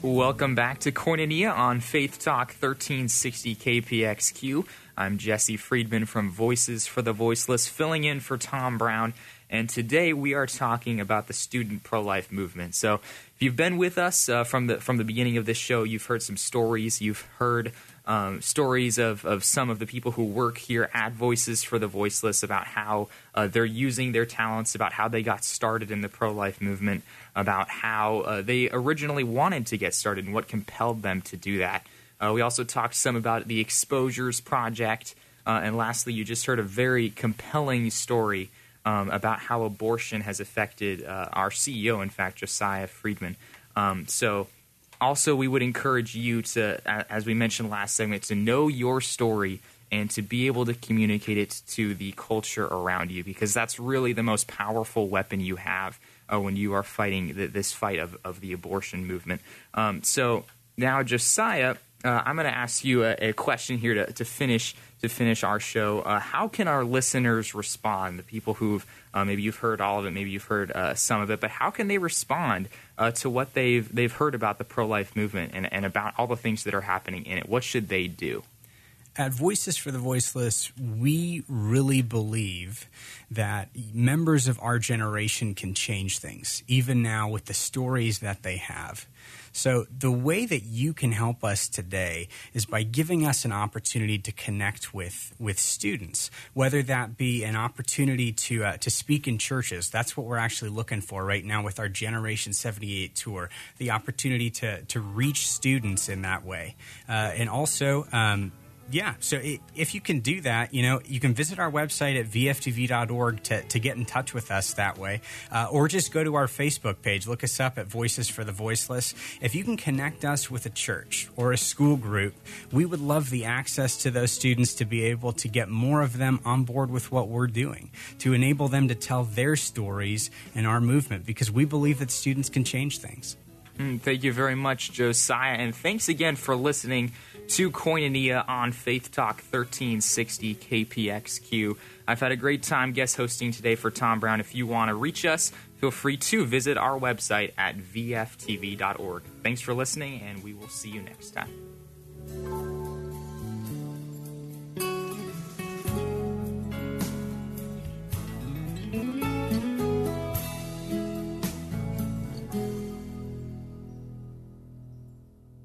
Welcome back to Koinonia on Faith Talk 1360 KPXQ. I'm Jesse Friedman from Voices for the Voiceless, filling in for Tom Brown. And today we are talking about the student pro life movement. So, if you've been with us uh, from the from the beginning of this show, you've heard some stories. You've heard um, stories of, of some of the people who work here at Voices for the Voiceless about how uh, they're using their talents, about how they got started in the pro life movement about how uh, they originally wanted to get started and what compelled them to do that. Uh, we also talked some about the Exposures Project. Uh, and lastly, you just heard a very compelling story um, about how abortion has affected uh, our CEO, in fact, Josiah Friedman. Um, so, also, we would encourage you to, as we mentioned last segment, to know your story and to be able to communicate it to the culture around you because that's really the most powerful weapon you have uh, when you are fighting the, this fight of, of the abortion movement. Um, so now, Josiah, uh, I'm going to ask you a, a, question here to, to finish to finish our show. Uh, how can our listeners respond? The people who've uh, maybe you've heard all of it, maybe you've heard uh, some of it, but how can they respond uh, to what they've they've heard about the pro life movement and, and about all the things that are happening in it? What should they do? At Voices for the Voiceless, we really believe that members of our generation can change things, even now with the stories that they have. So, the way that you can help us today is by giving us an opportunity to connect with, with students, whether that be an opportunity to, uh, to speak in churches. That's what we're actually looking for right now with our Generation 78 tour, the opportunity to, to reach students in that way. Uh, and also, um, yeah, so it, if you can do that, you know, you can visit our website at vftv.org to, to get in touch with us that way, uh, or just go to our Facebook page, look us up at Voices for the Voiceless. If you can connect us with a church or a school group, we would love the access to those students to be able to get more of them on board with what we're doing, to enable them to tell their stories in our movement, because we believe that students can change things. Mm, thank you very much, Josiah, and thanks again for listening to Koinonia on Faith Talk 1360 KPXQ. I've had a great time guest hosting today for Tom Brown. If you want to reach us, feel free to visit our website at vftv.org. Thanks for listening, and we will see you next time.